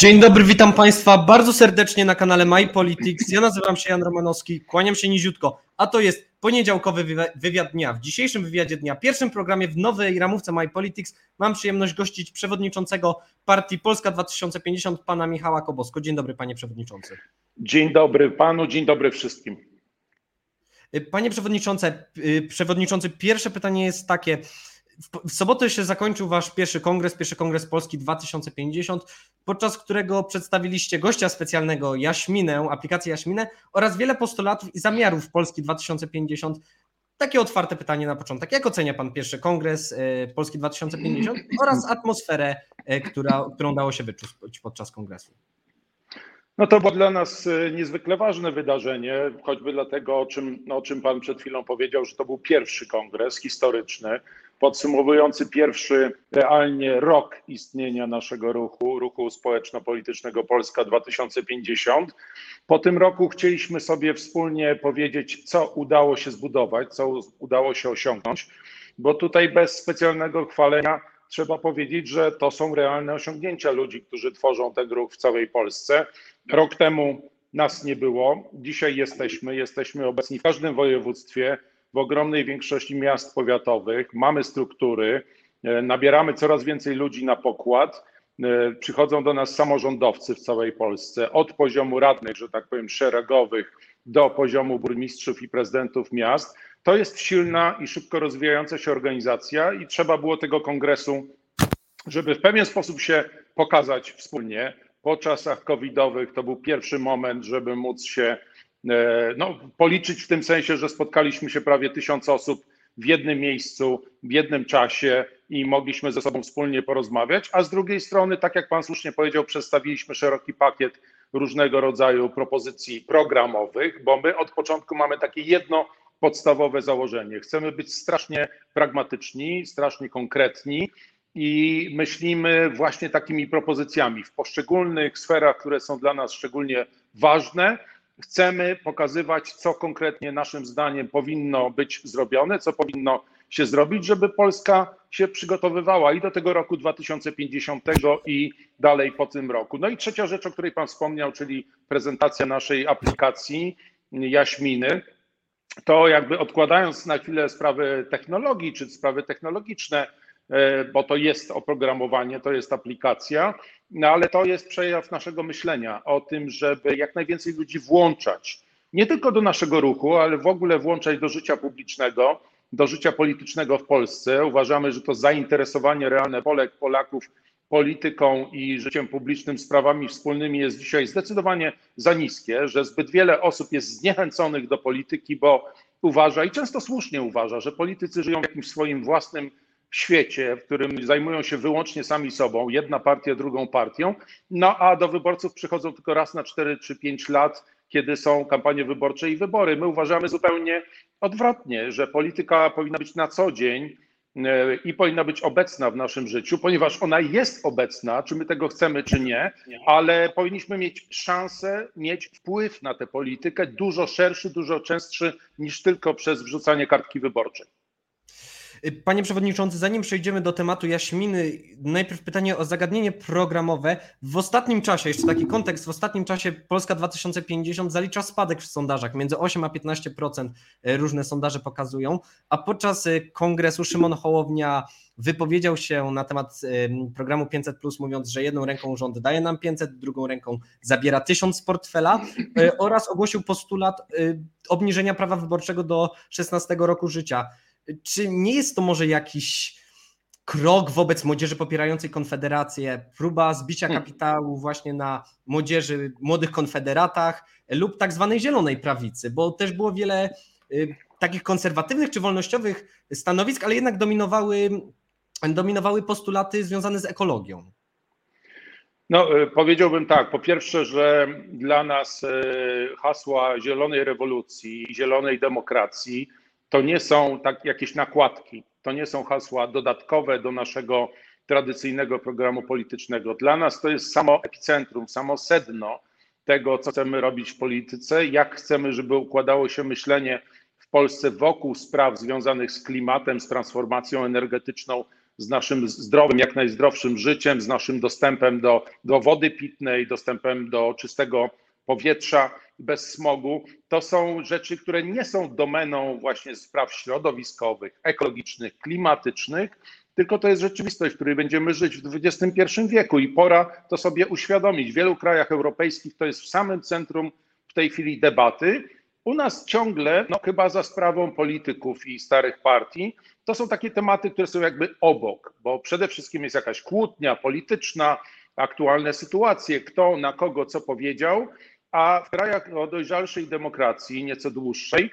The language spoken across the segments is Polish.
Dzień dobry, witam Państwa bardzo serdecznie na kanale My Politics. Ja nazywam się Jan Romanowski, kłaniam się niziutko, a to jest poniedziałkowy wywiad dnia. W dzisiejszym wywiadzie dnia, pierwszym programie w nowej ramówce My Politics, mam przyjemność gościć przewodniczącego partii Polska 2050, pana Michała Kobosko. Dzień dobry, panie przewodniczący. Dzień dobry panu, dzień dobry wszystkim. Panie przewodniczący, przewodniczący, pierwsze pytanie jest takie w sobotę się zakończył wasz pierwszy kongres, pierwszy kongres Polski 2050, podczas którego przedstawiliście gościa specjalnego Jaśminę, aplikację Jaśminę oraz wiele postulatów i zamiarów Polski 2050. Takie otwarte pytanie na początek. Jak ocenia pan pierwszy kongres e, Polski 2050 oraz atmosferę, e, która, którą dało się wyczuć podczas kongresu? No to było dla nas e, niezwykle ważne wydarzenie, choćby dlatego, o czym, o czym Pan przed chwilą powiedział, że to był pierwszy kongres historyczny, podsumowujący pierwszy realnie rok istnienia naszego ruchu, ruchu społeczno-politycznego Polska 2050. Po tym roku chcieliśmy sobie wspólnie powiedzieć, co udało się zbudować, co udało się osiągnąć, bo tutaj bez specjalnego chwalenia trzeba powiedzieć, że to są realne osiągnięcia ludzi, którzy tworzą ten ruch w całej Polsce. Rok temu nas nie było, dzisiaj jesteśmy, jesteśmy obecni w każdym województwie, w ogromnej większości miast powiatowych, mamy struktury, e, nabieramy coraz więcej ludzi na pokład. E, przychodzą do nas samorządowcy w całej Polsce, od poziomu radnych, że tak powiem, szeregowych, do poziomu burmistrzów i prezydentów miast. To jest silna i szybko rozwijająca się organizacja i trzeba było tego kongresu, żeby w pewien sposób się pokazać wspólnie. Po czasach covidowych to był pierwszy moment, żeby móc się no, policzyć w tym sensie, że spotkaliśmy się prawie tysiąc osób w jednym miejscu, w jednym czasie i mogliśmy ze sobą wspólnie porozmawiać, a z drugiej strony, tak jak Pan słusznie powiedział, przedstawiliśmy szeroki pakiet różnego rodzaju propozycji programowych, bo my od początku mamy takie jedno podstawowe założenie. Chcemy być strasznie pragmatyczni, strasznie konkretni i myślimy właśnie takimi propozycjami w poszczególnych sferach, które są dla nas szczególnie ważne. Chcemy pokazywać, co konkretnie naszym zdaniem powinno być zrobione, co powinno się zrobić, żeby Polska się przygotowywała i do tego roku 2050 i dalej po tym roku. No i trzecia rzecz, o której Pan wspomniał, czyli prezentacja naszej aplikacji Jaśminy to jakby odkładając na chwilę sprawy technologii czy sprawy technologiczne, bo to jest oprogramowanie, to jest aplikacja, no ale to jest przejaw naszego myślenia o tym, żeby jak najwięcej ludzi włączać, nie tylko do naszego ruchu, ale w ogóle włączać do życia publicznego, do życia politycznego w Polsce. Uważamy, że to zainteresowanie realne Polek, Polaków polityką i życiem publicznym, sprawami wspólnymi jest dzisiaj zdecydowanie za niskie, że zbyt wiele osób jest zniechęconych do polityki, bo uważa i często słusznie uważa, że politycy żyją w jakimś swoim własnym świecie, w którym zajmują się wyłącznie sami sobą, jedna partia drugą partią, no a do wyborców przychodzą tylko raz na 4 czy 5 lat, kiedy są kampanie wyborcze i wybory. My uważamy zupełnie odwrotnie, że polityka powinna być na co dzień E, i powinna być obecna w naszym życiu, ponieważ ona jest obecna, czy my tego chcemy, czy nie, ale powinniśmy mieć szansę mieć wpływ na tę politykę dużo szerszy, dużo częstszy niż tylko przez wrzucanie kartki wyborczej. Panie Przewodniczący, zanim przejdziemy do tematu Jaśminy, najpierw pytanie o zagadnienie programowe. W ostatnim czasie, jeszcze taki kontekst, w ostatnim czasie Polska 2050 zalicza spadek w sondażach, między 8 a 15% e, różne sondaże pokazują, a podczas e, kongresu Szymon Hołownia wypowiedział się na temat programu 500, mówiąc, że jedną ręką rząd daje nam 500, drugą ręką zabiera 1000 z portfela oraz ogłosił postulat obniżenia prawa wyborczego do 16 roku życia. Czy nie jest to może jakiś krok wobec młodzieży popierającej Konfederację, próba zbicia hmm. kapitału właśnie na młodzieży, młodych konfederatach lub tak zwanej zielonej prawicy, bo też było wiele y, takich konserwatywnych czy wolnościowych stanowisk, ale jednak dominowały, dominowały postulaty związane z ekologią. No, y, powiedziałbym tak. Po pierwsze, że dla nas y, hasła zielonej rewolucji, zielonej demokracji to nie są tak jakieś nakładki, to nie są hasła dodatkowe do naszego tradycyjnego programu politycznego. Dla nas to jest samo epicentrum, samo sedno tego, co chcemy robić w polityce, jak chcemy, żeby układało się myślenie w Polsce wokół spraw związanych z klimatem, z transformacją energetyczną, z naszym zdrowym, jak najzdrowszym życiem, z naszym dostępem do, do wody pitnej, dostępem do czystego powietrza bez smogu. To są rzeczy, które nie są domeną właśnie spraw środowiskowych, ekologicznych, klimatycznych, tylko to jest rzeczywistość, w której będziemy żyć w XXI wieku i pora to sobie uświadomić. W wielu krajach europejskich to jest w samym centrum w tej chwili debaty. U nas ciągle, no chyba za sprawą polityków i starych partii, to są takie tematy, które są jakby obok, bo przede wszystkim jest jakaś kłótnia polityczna, aktualne sytuacje, kto na kogo co powiedział, a w krajach o dojrzalszej demokracji, nieco dłuższej,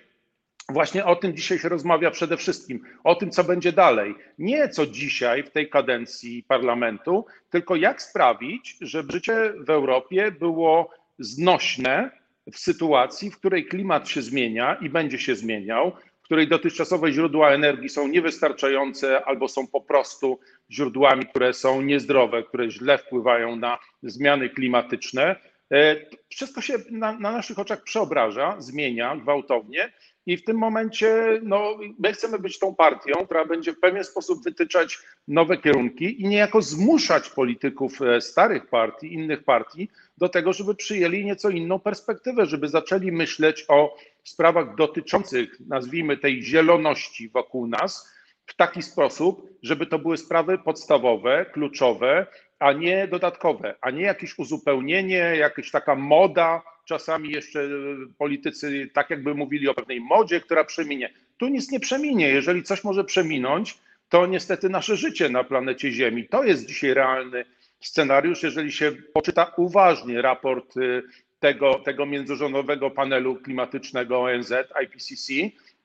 Właśnie o tym dzisiaj się rozmawia przede wszystkim, o tym, co będzie dalej. Nie co dzisiaj w tej kadencji parlamentu, tylko jak sprawić, żeby życie w Europie było znośne w sytuacji, w której klimat się zmienia i będzie się zmieniał, w której dotychczasowe źródła energii są niewystarczające albo są po prostu źródłami, które są niezdrowe, które źle wpływają na zmiany klimatyczne. E, wszystko się na, na naszych oczach przeobraża, zmienia gwałtownie i w tym momencie no, my chcemy być tą partią, która będzie w pewien sposób wytyczać nowe kierunki i niejako zmuszać polityków e, starych partii, innych partii do tego, żeby przyjęli nieco inną perspektywę, żeby zaczęli myśleć o sprawach dotyczących, nazwijmy tej zieloności wokół nas, w taki sposób, żeby to były sprawy podstawowe, kluczowe, a nie dodatkowe, a nie jakieś uzupełnienie, jakaś taka moda, czasami jeszcze politycy tak jakby mówili o pewnej modzie, która przeminie. Tu nic nie przeminie. Jeżeli coś może przeminąć, to niestety nasze życie na planecie Ziemi. To jest dzisiaj realny scenariusz, jeżeli się poczyta uważnie raport y, tego, tego międzyrządowego panelu klimatycznego ONZ, IPCC,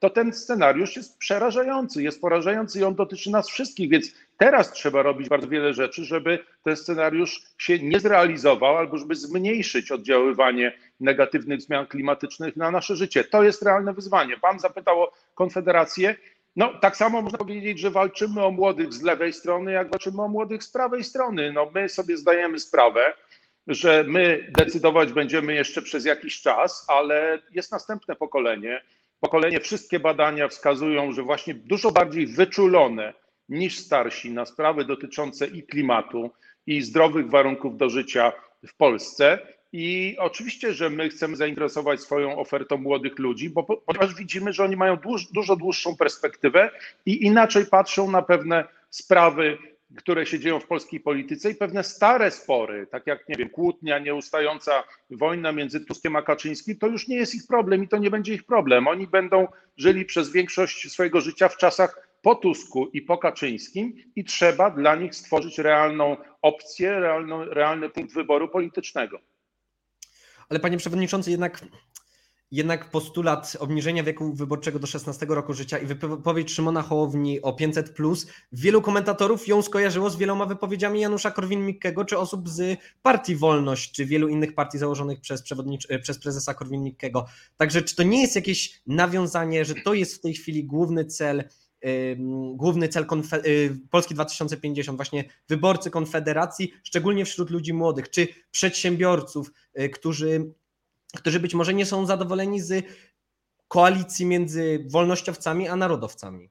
to ten scenariusz jest przerażający, jest porażający i on dotyczy nas wszystkich, więc teraz trzeba robić bardzo wiele rzeczy, żeby ten scenariusz się nie zrealizował albo żeby zmniejszyć oddziaływanie negatywnych zmian klimatycznych na nasze życie. To jest realne wyzwanie. Pan zapytał o Konfederację. No, tak samo można powiedzieć, że walczymy o młodych z lewej strony, jak walczymy o młodych z prawej strony. No, my sobie zdajemy sprawę, że my decydować będziemy jeszcze przez jakiś czas, ale jest następne pokolenie. Pokolenie, wszystkie badania wskazują, że właśnie dużo bardziej wyczulone niż starsi na sprawy dotyczące i klimatu, i zdrowych warunków do życia w Polsce. I oczywiście, że my chcemy zainteresować swoją ofertą młodych ludzi, bo ponieważ widzimy, że oni mają dłuż, dużo dłuższą perspektywę i inaczej patrzą na pewne sprawy, które się dzieją w polskiej polityce i pewne stare spory, tak jak nie wiem, kłótnia, nieustająca wojna między Tuskiem a Kaczyńskim, to już nie jest ich problem i to nie będzie ich problem. Oni będą żyli przez większość swojego życia w czasach po Tusku i po Kaczyńskim i trzeba dla nich stworzyć realną opcję, realną, realny punkt wyboru politycznego. Ale panie przewodniczący, jednak, jednak postulat obniżenia wieku wyborczego do 16 roku życia i wypowiedź Szymona Hołowni o 500, plus, wielu komentatorów ją skojarzyło z wieloma wypowiedziami Janusza Korwin-Mikkego czy osób z Partii Wolność, czy wielu innych partii założonych przez, przewodnicz- przez prezesa Korwin-Mikkego. Także czy to nie jest jakieś nawiązanie, że to jest w tej chwili główny cel główny cel Konfe- y, Polski 2050, właśnie wyborcy Konfederacji, szczególnie wśród ludzi młodych, czy przedsiębiorców, y, którzy, którzy być może nie są zadowoleni z koalicji między wolnościowcami a narodowcami.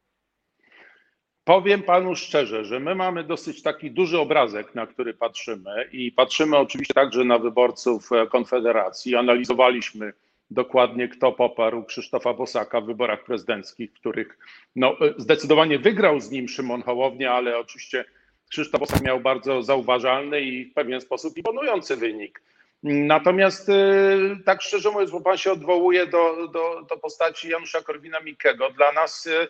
Powiem panu szczerze, że my mamy dosyć taki duży obrazek, na który patrzymy i patrzymy oczywiście także na wyborców e, Konfederacji. Analizowaliśmy dokładnie kto poparł Krzysztofa Bosaka w wyborach prezydenckich, których no, zdecydowanie wygrał z nim Szymon Hołownia, ale oczywiście Krzysztof Bosak miał bardzo zauważalny i w pewien sposób imponujący wynik. Natomiast y, tak szczerze mówiąc, bo pan się odwołuje do, do, do postaci Janusza Korwina-Mikkego, dla nas y,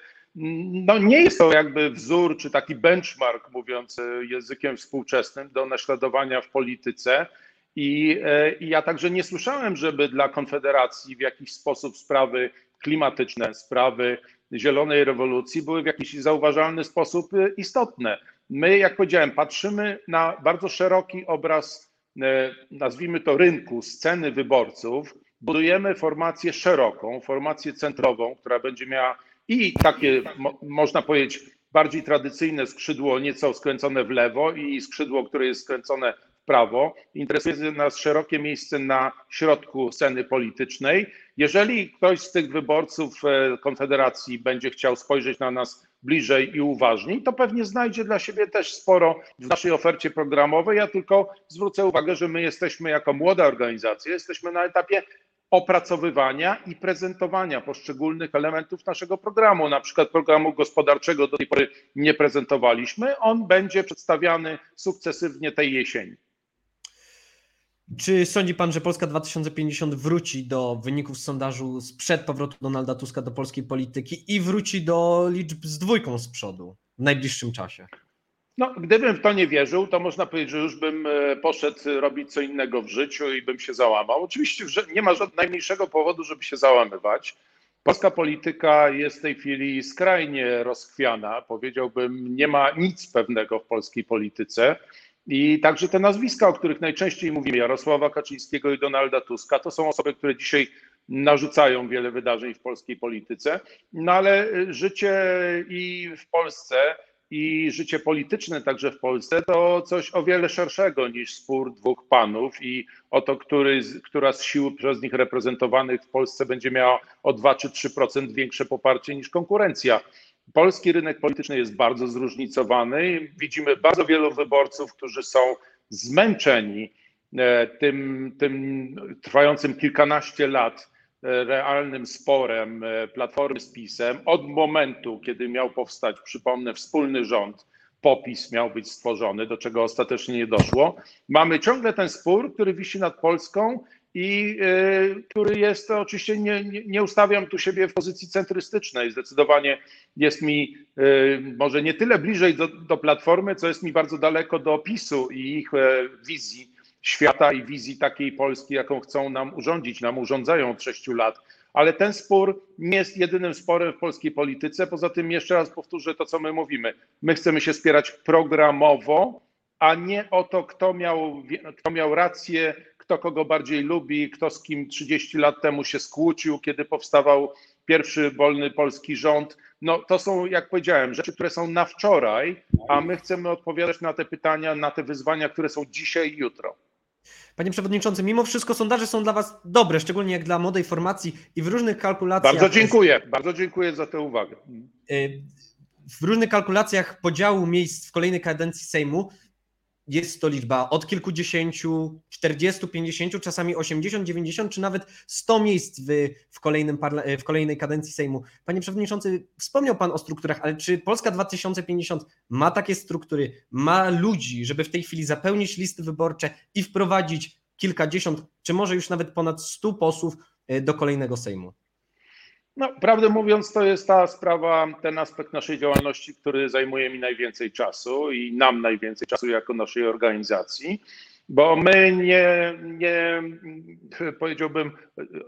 no nie jest to jakby wzór czy taki benchmark, mówiąc y, językiem współczesnym, do naśladowania w polityce. I, I ja także nie słyszałem, żeby dla Konfederacji w jakiś sposób sprawy klimatyczne, sprawy zielonej rewolucji były w jakiś zauważalny sposób istotne. My, jak powiedziałem, patrzymy na bardzo szeroki obraz, nazwijmy to rynku, sceny wyborców. Budujemy formację szeroką, formację centrową, która będzie miała i takie, mo, można powiedzieć, bardziej tradycyjne skrzydło, nieco skręcone w lewo, i skrzydło, które jest skręcone prawo, interesuje nas szerokie miejsce na środku sceny politycznej. Jeżeli ktoś z tych wyborców e, Konfederacji będzie chciał spojrzeć na nas bliżej i uważniej, to pewnie znajdzie dla siebie też sporo w naszej ofercie programowej. Ja tylko zwrócę uwagę, że my jesteśmy jako młoda organizacja, jesteśmy na etapie opracowywania i prezentowania poszczególnych elementów naszego programu. Na przykład programu gospodarczego do tej pory nie prezentowaliśmy. On będzie przedstawiany sukcesywnie tej jesieni. Czy sądzi pan, że Polska 2050 wróci do wyników sondażu sprzed powrotu Donalda Tuska do polskiej polityki i wróci do liczb z dwójką z przodu w najbliższym czasie? No, gdybym w to nie wierzył, to można powiedzieć, że już bym e, poszedł robić co innego w życiu i bym się załamał. Oczywiście nie ma żadnego najmniejszego powodu, żeby się załamywać. Polska polityka jest w tej chwili skrajnie rozchwiana. Powiedziałbym, nie ma nic pewnego w polskiej polityce. I także te nazwiska, o których najczęściej mówimy, Jarosława Kaczyńskiego i Donalda Tuska, to są osoby, które dzisiaj narzucają wiele wydarzeń w polskiej polityce. No ale życie i w Polsce, i życie polityczne także w Polsce to coś o wiele szerszego niż spór dwóch panów i o to, który, która z sił przez nich reprezentowanych w Polsce będzie miała o 2 czy 3% większe poparcie niż konkurencja. Polski rynek polityczny jest bardzo zróżnicowany. Widzimy bardzo wielu wyborców, którzy są zmęczeni e, tym, tym trwającym kilkanaście lat e, realnym sporem e, Platformy z PiSem od momentu, kiedy miał powstać, przypomnę, wspólny rząd, popis miał być stworzony, do czego ostatecznie nie doszło. Mamy ciągle ten spór, który wisi nad Polską i y, który jest oczywiście, nie, nie, ustawiam tu siebie w pozycji centrystycznej. Zdecydowanie jest mi y, może nie tyle bliżej do, do Platformy, co jest mi bardzo daleko do PiSu i ich e, wizji świata i wizji takiej Polski, jaką chcą nam urządzić, nam urządzają od sześciu lat. Ale ten spór nie jest jedynym sporem w polskiej polityce. Poza tym, jeszcze raz powtórzę to, co my mówimy. My chcemy się spierać programowo, a nie o to, kto miał, kto miał rację, kto kogo bardziej lubi, kto z kim 30 lat temu się skłócił, kiedy powstawał pierwszy wolny polski rząd. No to są, jak powiedziałem, rzeczy, które są na wczoraj, a my chcemy odpowiadać na te pytania, na te wyzwania, które są dzisiaj i jutro. Panie Przewodniczący, mimo wszystko sondaże są dla Was dobre, szczególnie jak dla młodej formacji i w różnych kalkulacjach. Bardzo dziękuję, bardzo dziękuję za tę uwagę. Y, w różnych kalkulacjach podziału miejsc w kolejnej kadencji Sejmu jest to liczba od kilkudziesięciu, 40, 50, czasami 80, 90, czy nawet 100 miejsc w, w, kolejnym w kolejnej kadencji Sejmu. Panie Przewodniczący, wspomniał Pan o strukturach, ale czy Polska 2050 ma takie struktury, ma ludzi, żeby w tej chwili zapełnić listy wyborcze i wprowadzić kilkadziesiąt, czy może już nawet ponad 100 posłów e, do kolejnego Sejmu? No, prawdę mówiąc, to jest ta sprawa, ten aspekt naszej działalności, który zajmuje mi najwięcej czasu i nam najwięcej czasu jako naszej organizacji, bo my nie, nie powiedziałbym,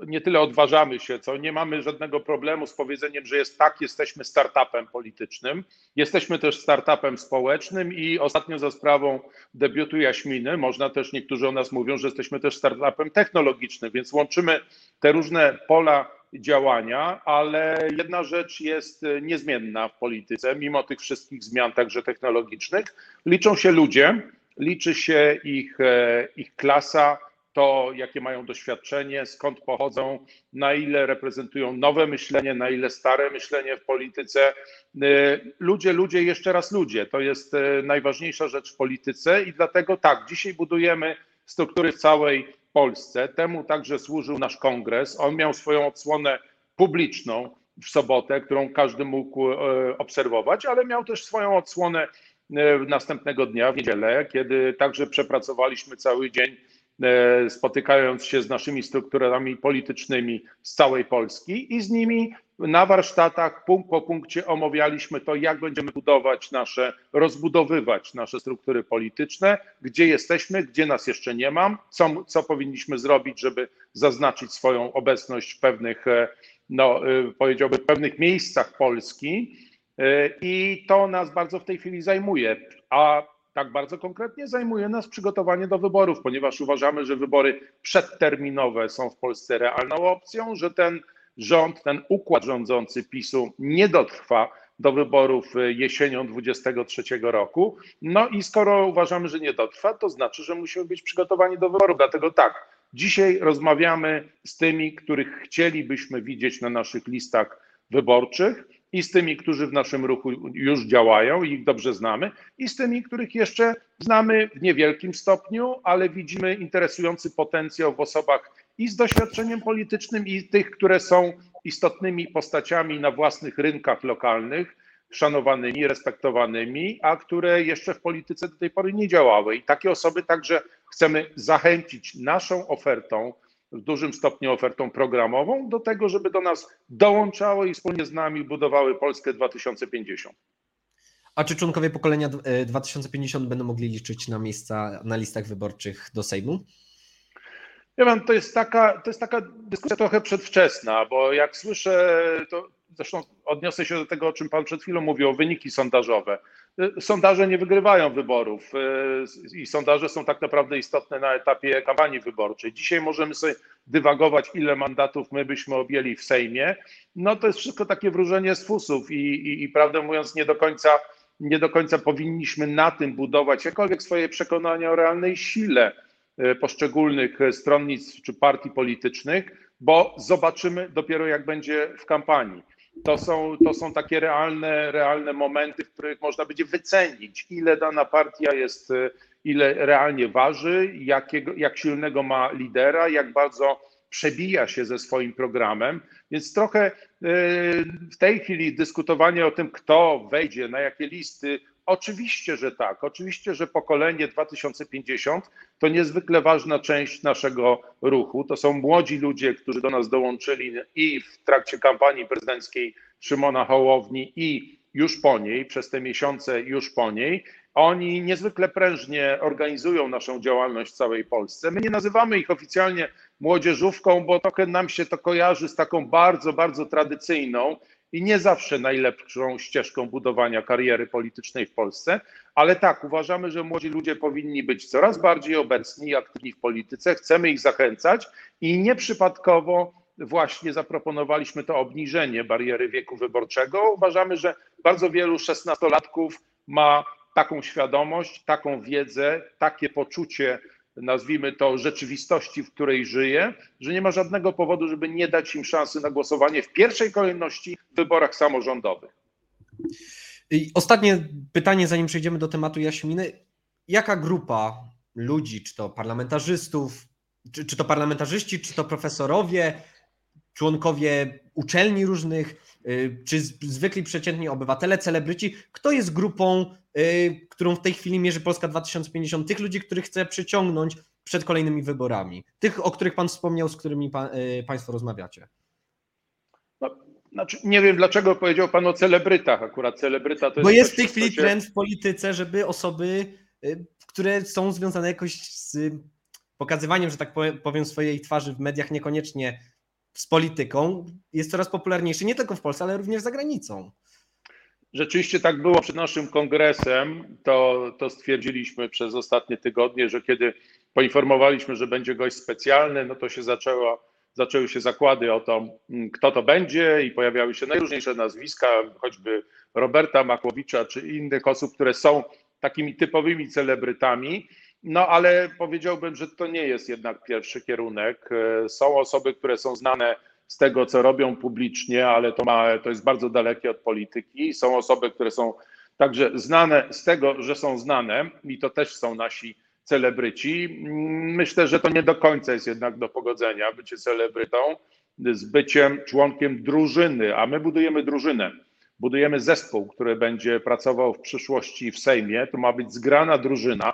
nie tyle odważamy się, co nie mamy żadnego problemu z powiedzeniem, że jest tak, jesteśmy startupem politycznym, jesteśmy też startupem społecznym i ostatnio za sprawą debiutu Jaśminy, można też, niektórzy o nas mówią, że jesteśmy też startupem technologicznym, więc łączymy te różne pola działania, ale jedna rzecz jest e, niezmienna w polityce, mimo tych wszystkich zmian, także technologicznych. Liczą się ludzie, liczy się ich, e, ich klasa, to jakie mają doświadczenie, skąd pochodzą, na ile reprezentują nowe myślenie, na ile stare myślenie w polityce. E, ludzie, ludzie, jeszcze raz ludzie. To jest najważniejsza rzecz w polityce i dlatego tak, dzisiaj budujemy struktury w całej Polsce. Temu także służył nasz kongres. On miał swoją odsłonę publiczną w sobotę, którą każdy mógł e, obserwować, ale miał też swoją odsłonę e, następnego dnia, w niedzielę, kiedy także przepracowaliśmy cały dzień, spotykając się z naszymi strukturami politycznymi z całej Polski i z nimi na warsztatach punkt po punkcie omawialiśmy to, jak będziemy budować nasze, rozbudowywać nasze struktury polityczne, gdzie jesteśmy, gdzie nas jeszcze nie ma, co, co powinniśmy zrobić, żeby zaznaczyć swoją obecność w pewnych, e, no, e, powiedziałbym, pewnych miejscach Polski. E, I to nas bardzo w tej chwili zajmuje. A tak bardzo konkretnie zajmuje nas przygotowanie do wyborów, ponieważ uważamy, że wybory przedterminowe są w Polsce realną opcją, że ten rząd, ten układ rządzący PiSu nie dotrwa do wyborów e, jesienią 2023 roku. No i skoro uważamy, że nie dotrwa, to znaczy, że musimy być przygotowani do wyborów. Dlatego tak, dzisiaj rozmawiamy z tymi, których chcielibyśmy widzieć na naszych listach wyborczych i z tymi, którzy w naszym ruchu już działają i ich dobrze znamy, i z tymi, których jeszcze znamy w niewielkim stopniu, ale widzimy interesujący potencjał w osobach i z doświadczeniem politycznym, i tych, które są istotnymi postaciami na własnych rynkach lokalnych, szanowanymi, respektowanymi, a które jeszcze w polityce do tej pory nie działały. I takie osoby także chcemy zachęcić naszą ofertą, w dużym stopniu ofertą programową, do tego, żeby do nas dołączały i wspólnie z nami budowały Polskę 2050. A czy członkowie pokolenia 2050 będą mogli liczyć na miejsca na listach wyborczych do Sejmu? Ja wiem, to jest taka, to jest taka dyskusja trochę przedwczesna, bo jak słyszę, to zresztą odniosę się do tego, o czym Pan przed chwilą mówił, o wyniki sondażowe. Sondaże nie wygrywają wyborów i sondaże są tak naprawdę istotne na etapie kampanii wyborczej. Dzisiaj możemy sobie dywagować, ile mandatów my byśmy objęli w Sejmie. No to jest wszystko takie wróżenie z fusów i, i, i prawdę mówiąc nie do końca nie do końca powinniśmy na tym budować jakkolwiek swoje przekonania o realnej sile E, poszczególnych stronnictw czy partii politycznych, bo zobaczymy dopiero jak będzie w kampanii. To są, to są takie realne, realne momenty, w których można będzie wycenić, ile dana partia jest, e, ile realnie waży, jakiego, jak silnego ma lidera, jak bardzo przebija się ze swoim programem. Więc trochę e, w tej chwili dyskutowanie o tym, kto wejdzie, na jakie listy, Oczywiście, że tak. Oczywiście, że pokolenie 2050 to niezwykle ważna część naszego ruchu. To są młodzi ludzie, którzy do nas dołączyli i w trakcie kampanii prezydenckiej Szymona Hołowni, i już po niej, przez te miesiące już po niej. Oni niezwykle prężnie organizują naszą działalność w całej Polsce. My nie nazywamy ich oficjalnie młodzieżówką, bo trochę nam się to kojarzy z taką bardzo, bardzo tradycyjną i nie zawsze najlepszą ścieżką budowania kariery politycznej w Polsce, ale tak, uważamy, że młodzi ludzie powinni być coraz bardziej obecni i aktywni w polityce, chcemy ich zachęcać i nieprzypadkowo właśnie zaproponowaliśmy to obniżenie bariery wieku wyborczego. Uważamy, że bardzo wielu szesnastolatków ma taką świadomość, taką wiedzę, takie poczucie nazwijmy to, rzeczywistości, w której żyje, że nie ma żadnego powodu, żeby nie dać im szansy na głosowanie w pierwszej kolejności w wyborach samorządowych. I ostatnie pytanie, zanim przejdziemy do tematu Jaśminy. Jaka grupa ludzi, czy to parlamentarzystów, czy, czy to parlamentarzyści, czy to profesorowie, członkowie uczelni różnych, y, czy zwykli przeciętni obywatele, celebryci, kto jest grupą, którą w tej chwili mierzy Polska 2050, tych ludzi, których chce przyciągnąć przed kolejnymi wyborami, tych, o których Pan wspomniał, z którymi y, Państwo rozmawiacie? No, znaczy, nie wiem, dlaczego powiedział Pan o celebrytach, akurat celebryta to Bo jest, jest w tej chwili się... trend w polityce, żeby osoby, które są związane jakoś z pokazywaniem, że tak powiem, swojej twarzy w mediach, niekoniecznie z polityką jest coraz popularniejszy nie tylko w Polsce, ale również za granicą. Rzeczywiście tak było przed naszym kongresem. To, to stwierdziliśmy przez ostatnie tygodnie, że kiedy poinformowaliśmy, że będzie gość specjalny, no to się zaczęło, zaczęły się zakłady o to, mm, kto to będzie i pojawiały się najróżniejsze nazwiska, choćby Roberta Makłowicza czy innych osób, które są takimi typowymi celebrytami. No ale powiedziałbym, że to nie jest jednak pierwszy kierunek. E, są osoby, które są znane z tego, co robią publicznie, ale to, ma, to jest bardzo dalekie od polityki. Są osoby, które są także znane z tego, że są znane i to też są nasi celebryci. Myślę, że to nie do końca jest jednak do pogodzenia bycie celebrytą z byciem członkiem drużyny, a my budujemy drużynę. Budujemy zespół, który będzie pracował w przyszłości w Sejmie. To ma być zgrana drużyna,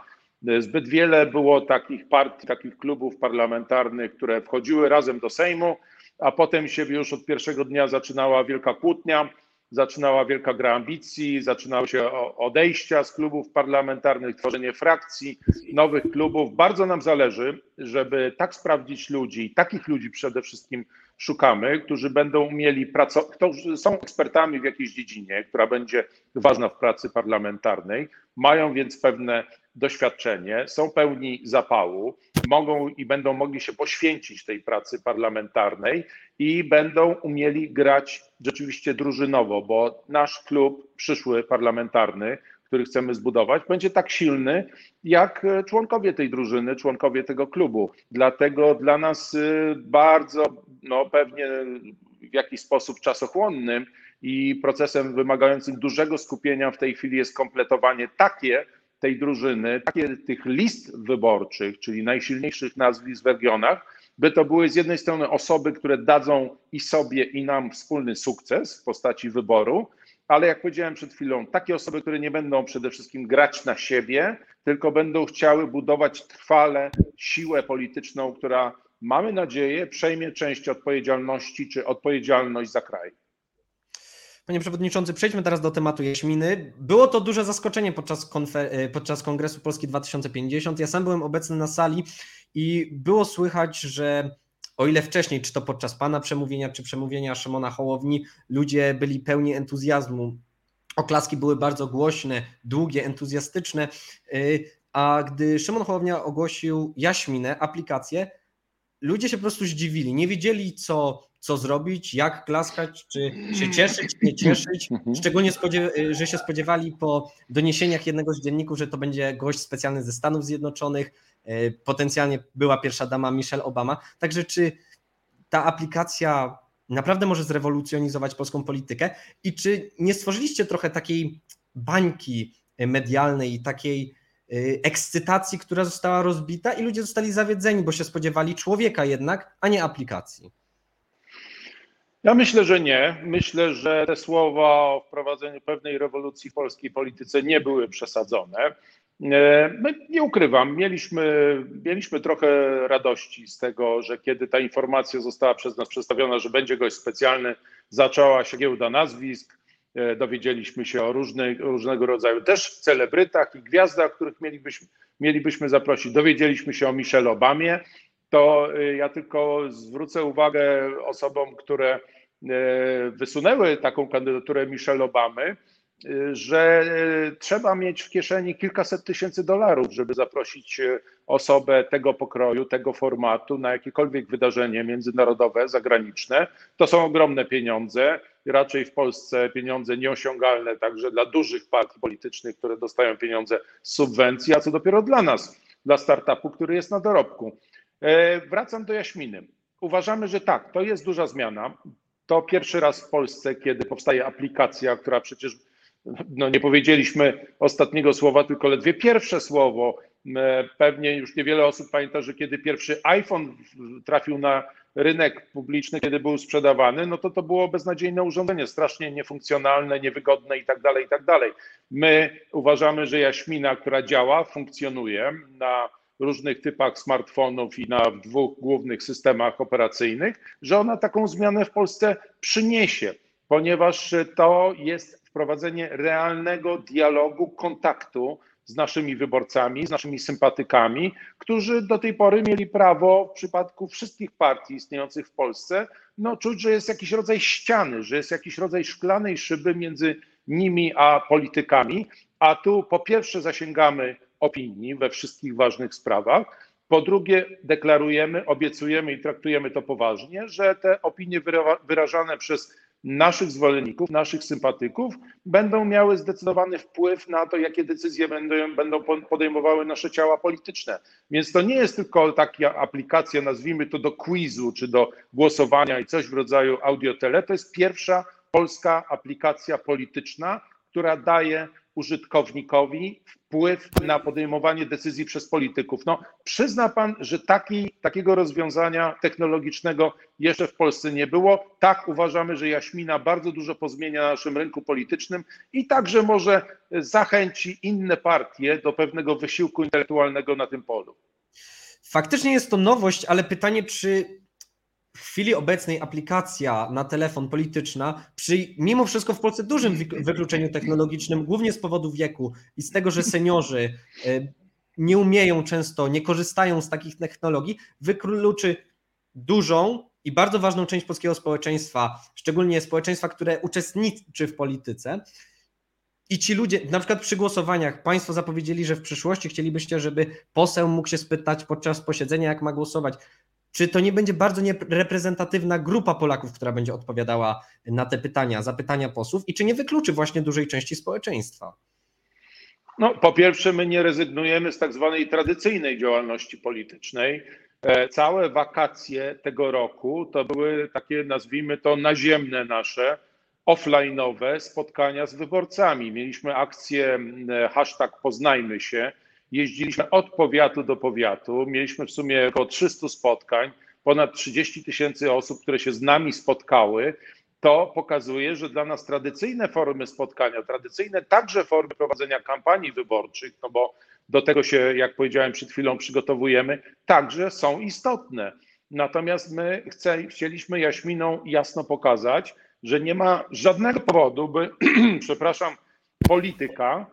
Zbyt wiele było takich partii, takich klubów parlamentarnych, które wchodziły razem do Sejmu, a potem się już od pierwszego dnia zaczynała wielka kłótnia, zaczynała wielka gra ambicji, zaczynały się odejścia z klubów parlamentarnych, tworzenie frakcji, nowych klubów. Bardzo nam zależy, żeby tak sprawdzić ludzi, takich ludzi przede wszystkim szukamy, którzy będą umieli pracować, którzy są ekspertami w jakiejś dziedzinie, która będzie ważna w pracy parlamentarnej, mają więc pewne doświadczenie, są pełni zapału, mogą i będą mogli się poświęcić tej pracy parlamentarnej i będą umieli grać rzeczywiście drużynowo, bo nasz klub przyszły parlamentarny, który chcemy zbudować, będzie tak silny jak członkowie tej drużyny, członkowie tego klubu. Dlatego dla nas y, bardzo, no pewnie w jakiś sposób czasochłonnym i procesem wymagającym dużego skupienia w tej chwili jest kompletowanie takie tej drużyny, takie tych list wyborczych, czyli najsilniejszych nazwisk w regionach, by to były z jednej strony osoby, które dadzą i sobie, i nam wspólny sukces w postaci wyboru, ale jak powiedziałem przed chwilą, takie osoby, które nie będą przede wszystkim grać na siebie, tylko będą chciały budować trwale siłę polityczną, która mamy nadzieję przejmie część odpowiedzialności czy odpowiedzialność za kraj. Panie Przewodniczący, przejdźmy teraz do tematu Jaśminy. Było to duże zaskoczenie podczas, konfer- podczas Kongresu Polski 2050. Ja sam byłem obecny na sali i było słychać, że o ile wcześniej, czy to podczas Pana przemówienia, czy przemówienia Szymona Hołowni, ludzie byli pełni entuzjazmu. Oklaski były bardzo głośne, długie, entuzjastyczne, y, a gdy Szymon Hołownia ogłosił Jaśminę, aplikację, ludzie się po prostu zdziwili. Nie wiedzieli, co, co zrobić, jak klaskać, czy się cieszyć, nie cieszyć. Mhm. Szczególnie, spodziew- że się spodziewali po doniesieniach jednego z dzienników, że to będzie gość specjalny ze Stanów Zjednoczonych. e, Potencjalnie była pierwsza dama Michelle Obama. Także, czy ta aplikacja naprawdę może zrewolucjonizować polską politykę? I czy nie stworzyliście trochę takiej bańki medialnej i takiej y, ekscytacji, która została rozbita i ludzie zostali zawiedzeni, bo się spodziewali człowieka jednak, a nie aplikacji. Ja myślę, że nie. Myślę, że te słowa o wprowadzeniu pewnej rewolucji w polskiej polityce nie były przesadzone. E, nie ukrywam, mieliśmy, mieliśmy trochę radości z tego, że kiedy ta informacja została przez nas przedstawiona, że będzie gość specjalny, zaczęła się giełda nazwisk, e, dowiedzieliśmy się o różnego rodzaju też celebrytach i gwiazdach, których mielibyśmy, mielibyśmy zaprosić. Dowiedzieliśmy się o Michelle Obamie. To e, ja tylko zwrócę uwagę osobom, które e, wysunęły taką kandydaturę Michelle Obamy, że e, trzeba mieć w kieszeni kilkaset tysięcy dolarów, żeby zaprosić osobę tego pokroju, tego formatu na jakiekolwiek wydarzenie międzynarodowe, zagraniczne. To są ogromne pieniądze, raczej w Polsce pieniądze nieosiągalne także dla dużych partii politycznych, które dostają pieniądze z subwencji, a co dopiero dla nas, dla startupu, który jest na dorobku. E, Wracam do Jaśminy. Uważamy, że tak, to jest duża zmiana. To pierwszy raz w Polsce, kiedy powstaje aplikacja, która przecież no nie powiedzieliśmy ostatniego słowa, tylko ledwie pierwsze słowo. E, Pewnie już niewiele osób pamięta, że kiedy pierwszy iPhone trafił na rynek publiczny, kiedy był sprzedawany, no to to było beznadziejne urządzenie, strasznie niefunkcjonalne, niewygodne i tak dalej, i tak dalej. My uważamy, że Jaśmina, która działa, funkcjonuje na różnych typach smartfonów i na dwóch głównych systemach operacyjnych, że ona taką zmianę w Polsce przyniesie, ponieważ to jest wprowadzenie realnego dialogu, kontaktu z naszymi wyborcami, z naszymi sympatykami, którzy do tej pory mieli prawo w przypadku wszystkich partii istniejących w Polsce, no czuć, że jest jakiś rodzaj ściany, że jest jakiś rodzaj szklanej szyby między nimi a politykami, a tu po pierwsze zasięgamy opinii we wszystkich ważnych sprawach, po drugie deklarujemy, obiecujemy i traktujemy to poważnie, że te opinie wyrażane przez naszych zwolenników, naszych sympatyków będą miały zdecydowany wpływ na to, jakie decyzje będą, będą podejmowały nasze ciała polityczne. Więc to nie jest tylko taka aplikacja, nazwijmy to do quizu czy do głosowania i coś w rodzaju audiotele. To jest pierwsza polska aplikacja polityczna, która daje użytkownikowi wpływ na podejmowanie decyzji przez polityków. No, przyzna pan, że taki, takiego rozwiązania technologicznego jeszcze w Polsce nie było. Tak, uważamy, że Jaśmina bardzo dużo pozmienia na naszym rynku politycznym i także może zachęci inne partie do pewnego wysiłku intelektualnego na tym polu. Faktycznie jest to nowość, ale pytanie, czy w chwili obecnej aplikacja na telefon polityczna, przy mimo wszystko w Polsce dużym wykluczeniu technologicznym, głównie z powodu wieku i z tego, że seniorzy e, nie umieją często, nie korzystają z takich technologii, wykluczy dużą i bardzo ważną część polskiego społeczeństwa, szczególnie społeczeństwa, które uczestniczy w polityce. I ci ludzie, na przykład przy głosowaniach, Państwo zapowiedzieli, że w przyszłości chcielibyście, żeby poseł mógł się spytać podczas posiedzenia, jak ma głosować. Czy to nie będzie bardzo reprezentatywna grupa Polaków, która będzie odpowiadała na te pytania, zapytania posłów i czy nie wykluczy właśnie dużej części społeczeństwa? No, po pierwsze, my nie rezygnujemy z tak zwanej tradycyjnej działalności politycznej. E, całe wakacje tego roku to były takie, nazwijmy to, naziemne nasze, offline'owe spotkania z wyborcami. Mieliśmy akcję hashtag Poznajmy się. Jeździliśmy od powiatu do powiatu. Mieliśmy w sumie około 300 spotkań, ponad 30 tysięcy osób, które się z nami spotkały. To pokazuje, że dla nas tradycyjne formy spotkania, tradycyjne także formy prowadzenia kampanii wyborczych, no bo do tego się, jak powiedziałem przed chwilą, przygotowujemy, także są istotne. Natomiast my chce, chcieliśmy Jaśminą jasno pokazać, że nie ma żadnego powodu, by, przepraszam, polityka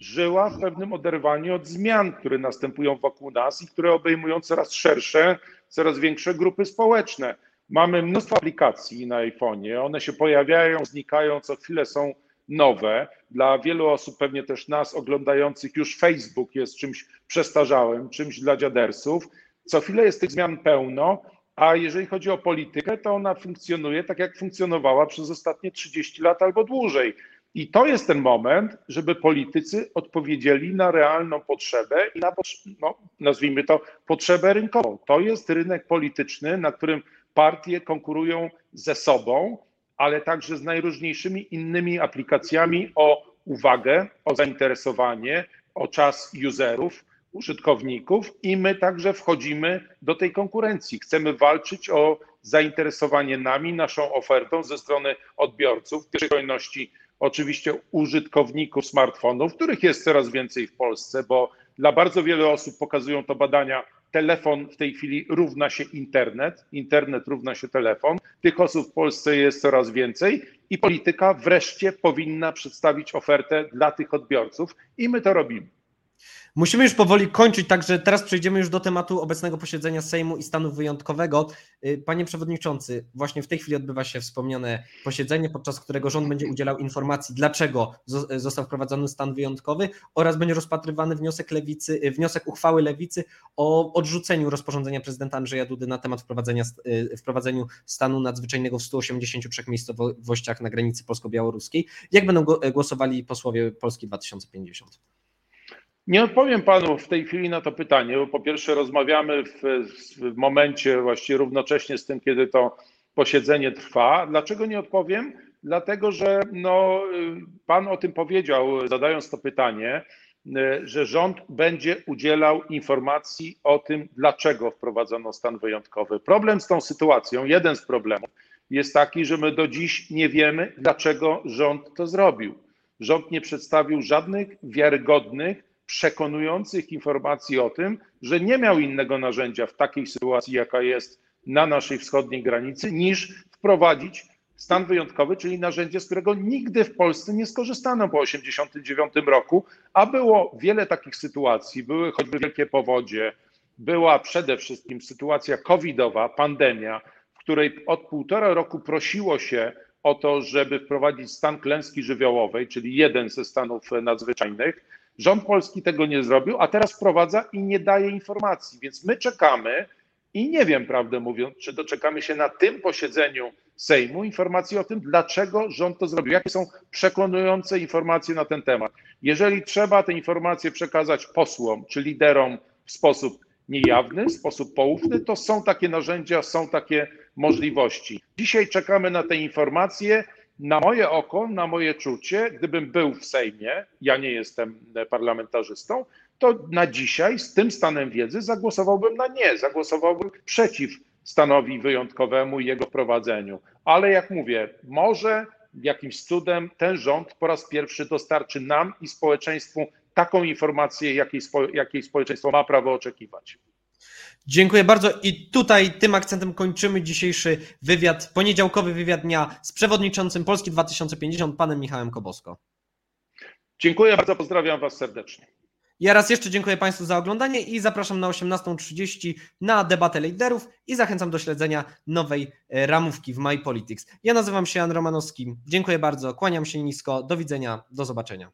żyła w pewnym oderwaniu od zmian, które następują wokół nas i które obejmują coraz szersze, coraz większe grupy społeczne. Mamy mnóstwo aplikacji na iPhone'ie, one się pojawiają, znikają, co chwilę są nowe. Dla wielu osób, pewnie też nas oglądających, już Facebook jest czymś przestarzałym, czymś dla dziadersów. Co chwilę jest tych zmian pełno, a jeżeli chodzi o politykę, to ona funkcjonuje tak, jak funkcjonowała przez ostatnie 30 lat albo dłużej. I to jest ten moment, żeby politycy odpowiedzieli na realną potrzebę i na, no, nazwijmy to, potrzebę rynkową. To jest rynek polityczny, na którym partie konkurują ze sobą, ale także z najróżniejszymi innymi aplikacjami o uwagę, o zainteresowanie, o czas userów, użytkowników i my także wchodzimy do tej konkurencji. Chcemy walczyć o zainteresowanie nami, naszą ofertą ze strony odbiorców, w pierwszej kolejności oczywiście użytkowników smartfonów, których jest coraz więcej w Polsce, bo dla bardzo wielu osób pokazują to badania, telefon w tej chwili równa się internet, internet równa się telefon. Tych osób w Polsce jest coraz więcej i polityka wreszcie powinna przedstawić ofertę dla tych odbiorców i my to robimy. Musimy już powoli kończyć, także teraz przejdziemy już do tematu obecnego posiedzenia Sejmu i stanu wyjątkowego. Y, panie Przewodniczący, właśnie w tej chwili odbywa się wspomniane posiedzenie, podczas którego rząd będzie udzielał informacji, dlaczego został wprowadzony stan wyjątkowy oraz będzie rozpatrywany wniosek, lewicy, y, wniosek uchwały Lewicy o odrzuceniu rozporządzenia prezydenta Andrzeja Dudy na temat wprowadzenia, y, wprowadzeniu stanu nadzwyczajnego w 183 miejscowościach na granicy polsko-białoruskiej. Jak będą głosowali posłowie Polski 2050? Nie odpowiem panu w tej chwili na to pytanie, bo po pierwsze rozmawiamy w, w momencie właściwie równocześnie z tym, kiedy to posiedzenie trwa. Dlaczego nie odpowiem? Dlatego, że no, pan o tym powiedział, zadając to pytanie, że rząd będzie udzielał informacji o tym, dlaczego wprowadzono stan wyjątkowy. Problem z tą sytuacją, jeden z problemów, jest taki, że my do dziś nie wiemy, dlaczego rząd to zrobił. Rząd nie przedstawił żadnych wiarygodnych, przekonujących informacji o tym, że nie miał innego narzędzia w takiej sytuacji, jaka jest na naszej wschodniej granicy, niż wprowadzić stan wyjątkowy, czyli narzędzie, z którego nigdy w Polsce nie skorzystano po 1989 roku, a było wiele takich sytuacji, były choćby wielkie powodzie, była przede wszystkim sytuacja covidowa, pandemia, w której od półtora roku prosiło się o to, żeby wprowadzić stan klęski żywiołowej, czyli jeden ze stanów nadzwyczajnych. Rząd polski tego nie zrobił, a teraz wprowadza i nie daje informacji. Więc my czekamy i nie wiem, prawdę mówiąc, czy doczekamy się na tym posiedzeniu Sejmu informacji o tym, dlaczego rząd to zrobił, jakie są przekonujące informacje na ten temat. Jeżeli trzeba te informacje przekazać posłom czy liderom w sposób niejawny, w sposób poufny, to są takie narzędzia, są takie możliwości. Dzisiaj czekamy na te informacje na moje oko, na moje czucie, gdybym był w Sejmie, ja nie jestem parlamentarzystą, to na dzisiaj z tym stanem wiedzy zagłosowałbym na nie, zagłosowałbym przeciw stanowi wyjątkowemu i jego wprowadzeniu. Ale jak mówię, może jakimś cudem ten rząd po raz pierwszy dostarczy nam i społeczeństwu taką informację, jakiej, jakiej społeczeństwo ma prawo oczekiwać. Dziękuję bardzo i tutaj tym akcentem kończymy dzisiejszy wywiad, poniedziałkowy wywiad dnia z przewodniczącym Polski 2050, panem Michałem Kobosko. Dziękuję bardzo, pozdrawiam was serdecznie. Ja raz jeszcze dziękuję Państwu za oglądanie i zapraszam na 18.30 na debatę liderów i zachęcam do śledzenia nowej e, ramówki w My Politics. Ja nazywam się Jan Romanowski. Dziękuję bardzo, kłaniam się nisko, do widzenia, do zobaczenia.